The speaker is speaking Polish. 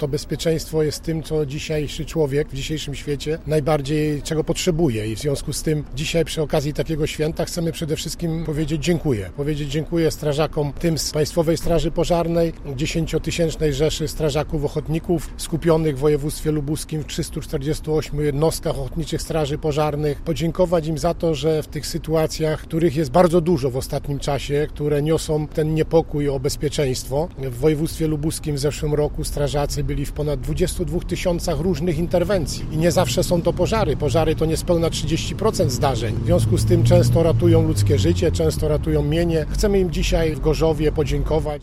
To bezpieczeństwo jest tym, co dzisiejszy człowiek w dzisiejszym świecie najbardziej czego potrzebuje i w związku z tym dzisiaj przy okazji takiego święta chcemy przede wszystkim powiedzieć dziękuję. Powiedzieć dziękuję strażakom tym z Państwowej Straży Pożarnej, dziesięciotysięcznej rzeszy strażaków ochotników skupionych w województwie lubuskim w 348 jednostkach ochotniczych straży pożarnych. Podziękować im za to, że w tych sytuacjach, których jest bardzo dużo w ostatnim czasie, które niosą ten niepokój o bezpieczeństwo. W województwie lubuskim w zeszłym roku strażacy byli w ponad 22 tysiącach różnych interwencji i nie zawsze są to pożary. Pożary to niespełna 30% zdarzeń. W związku z tym często ratują ludzkie życie, często ratują mienie. Chcemy im dzisiaj w Gorzowie podziękować.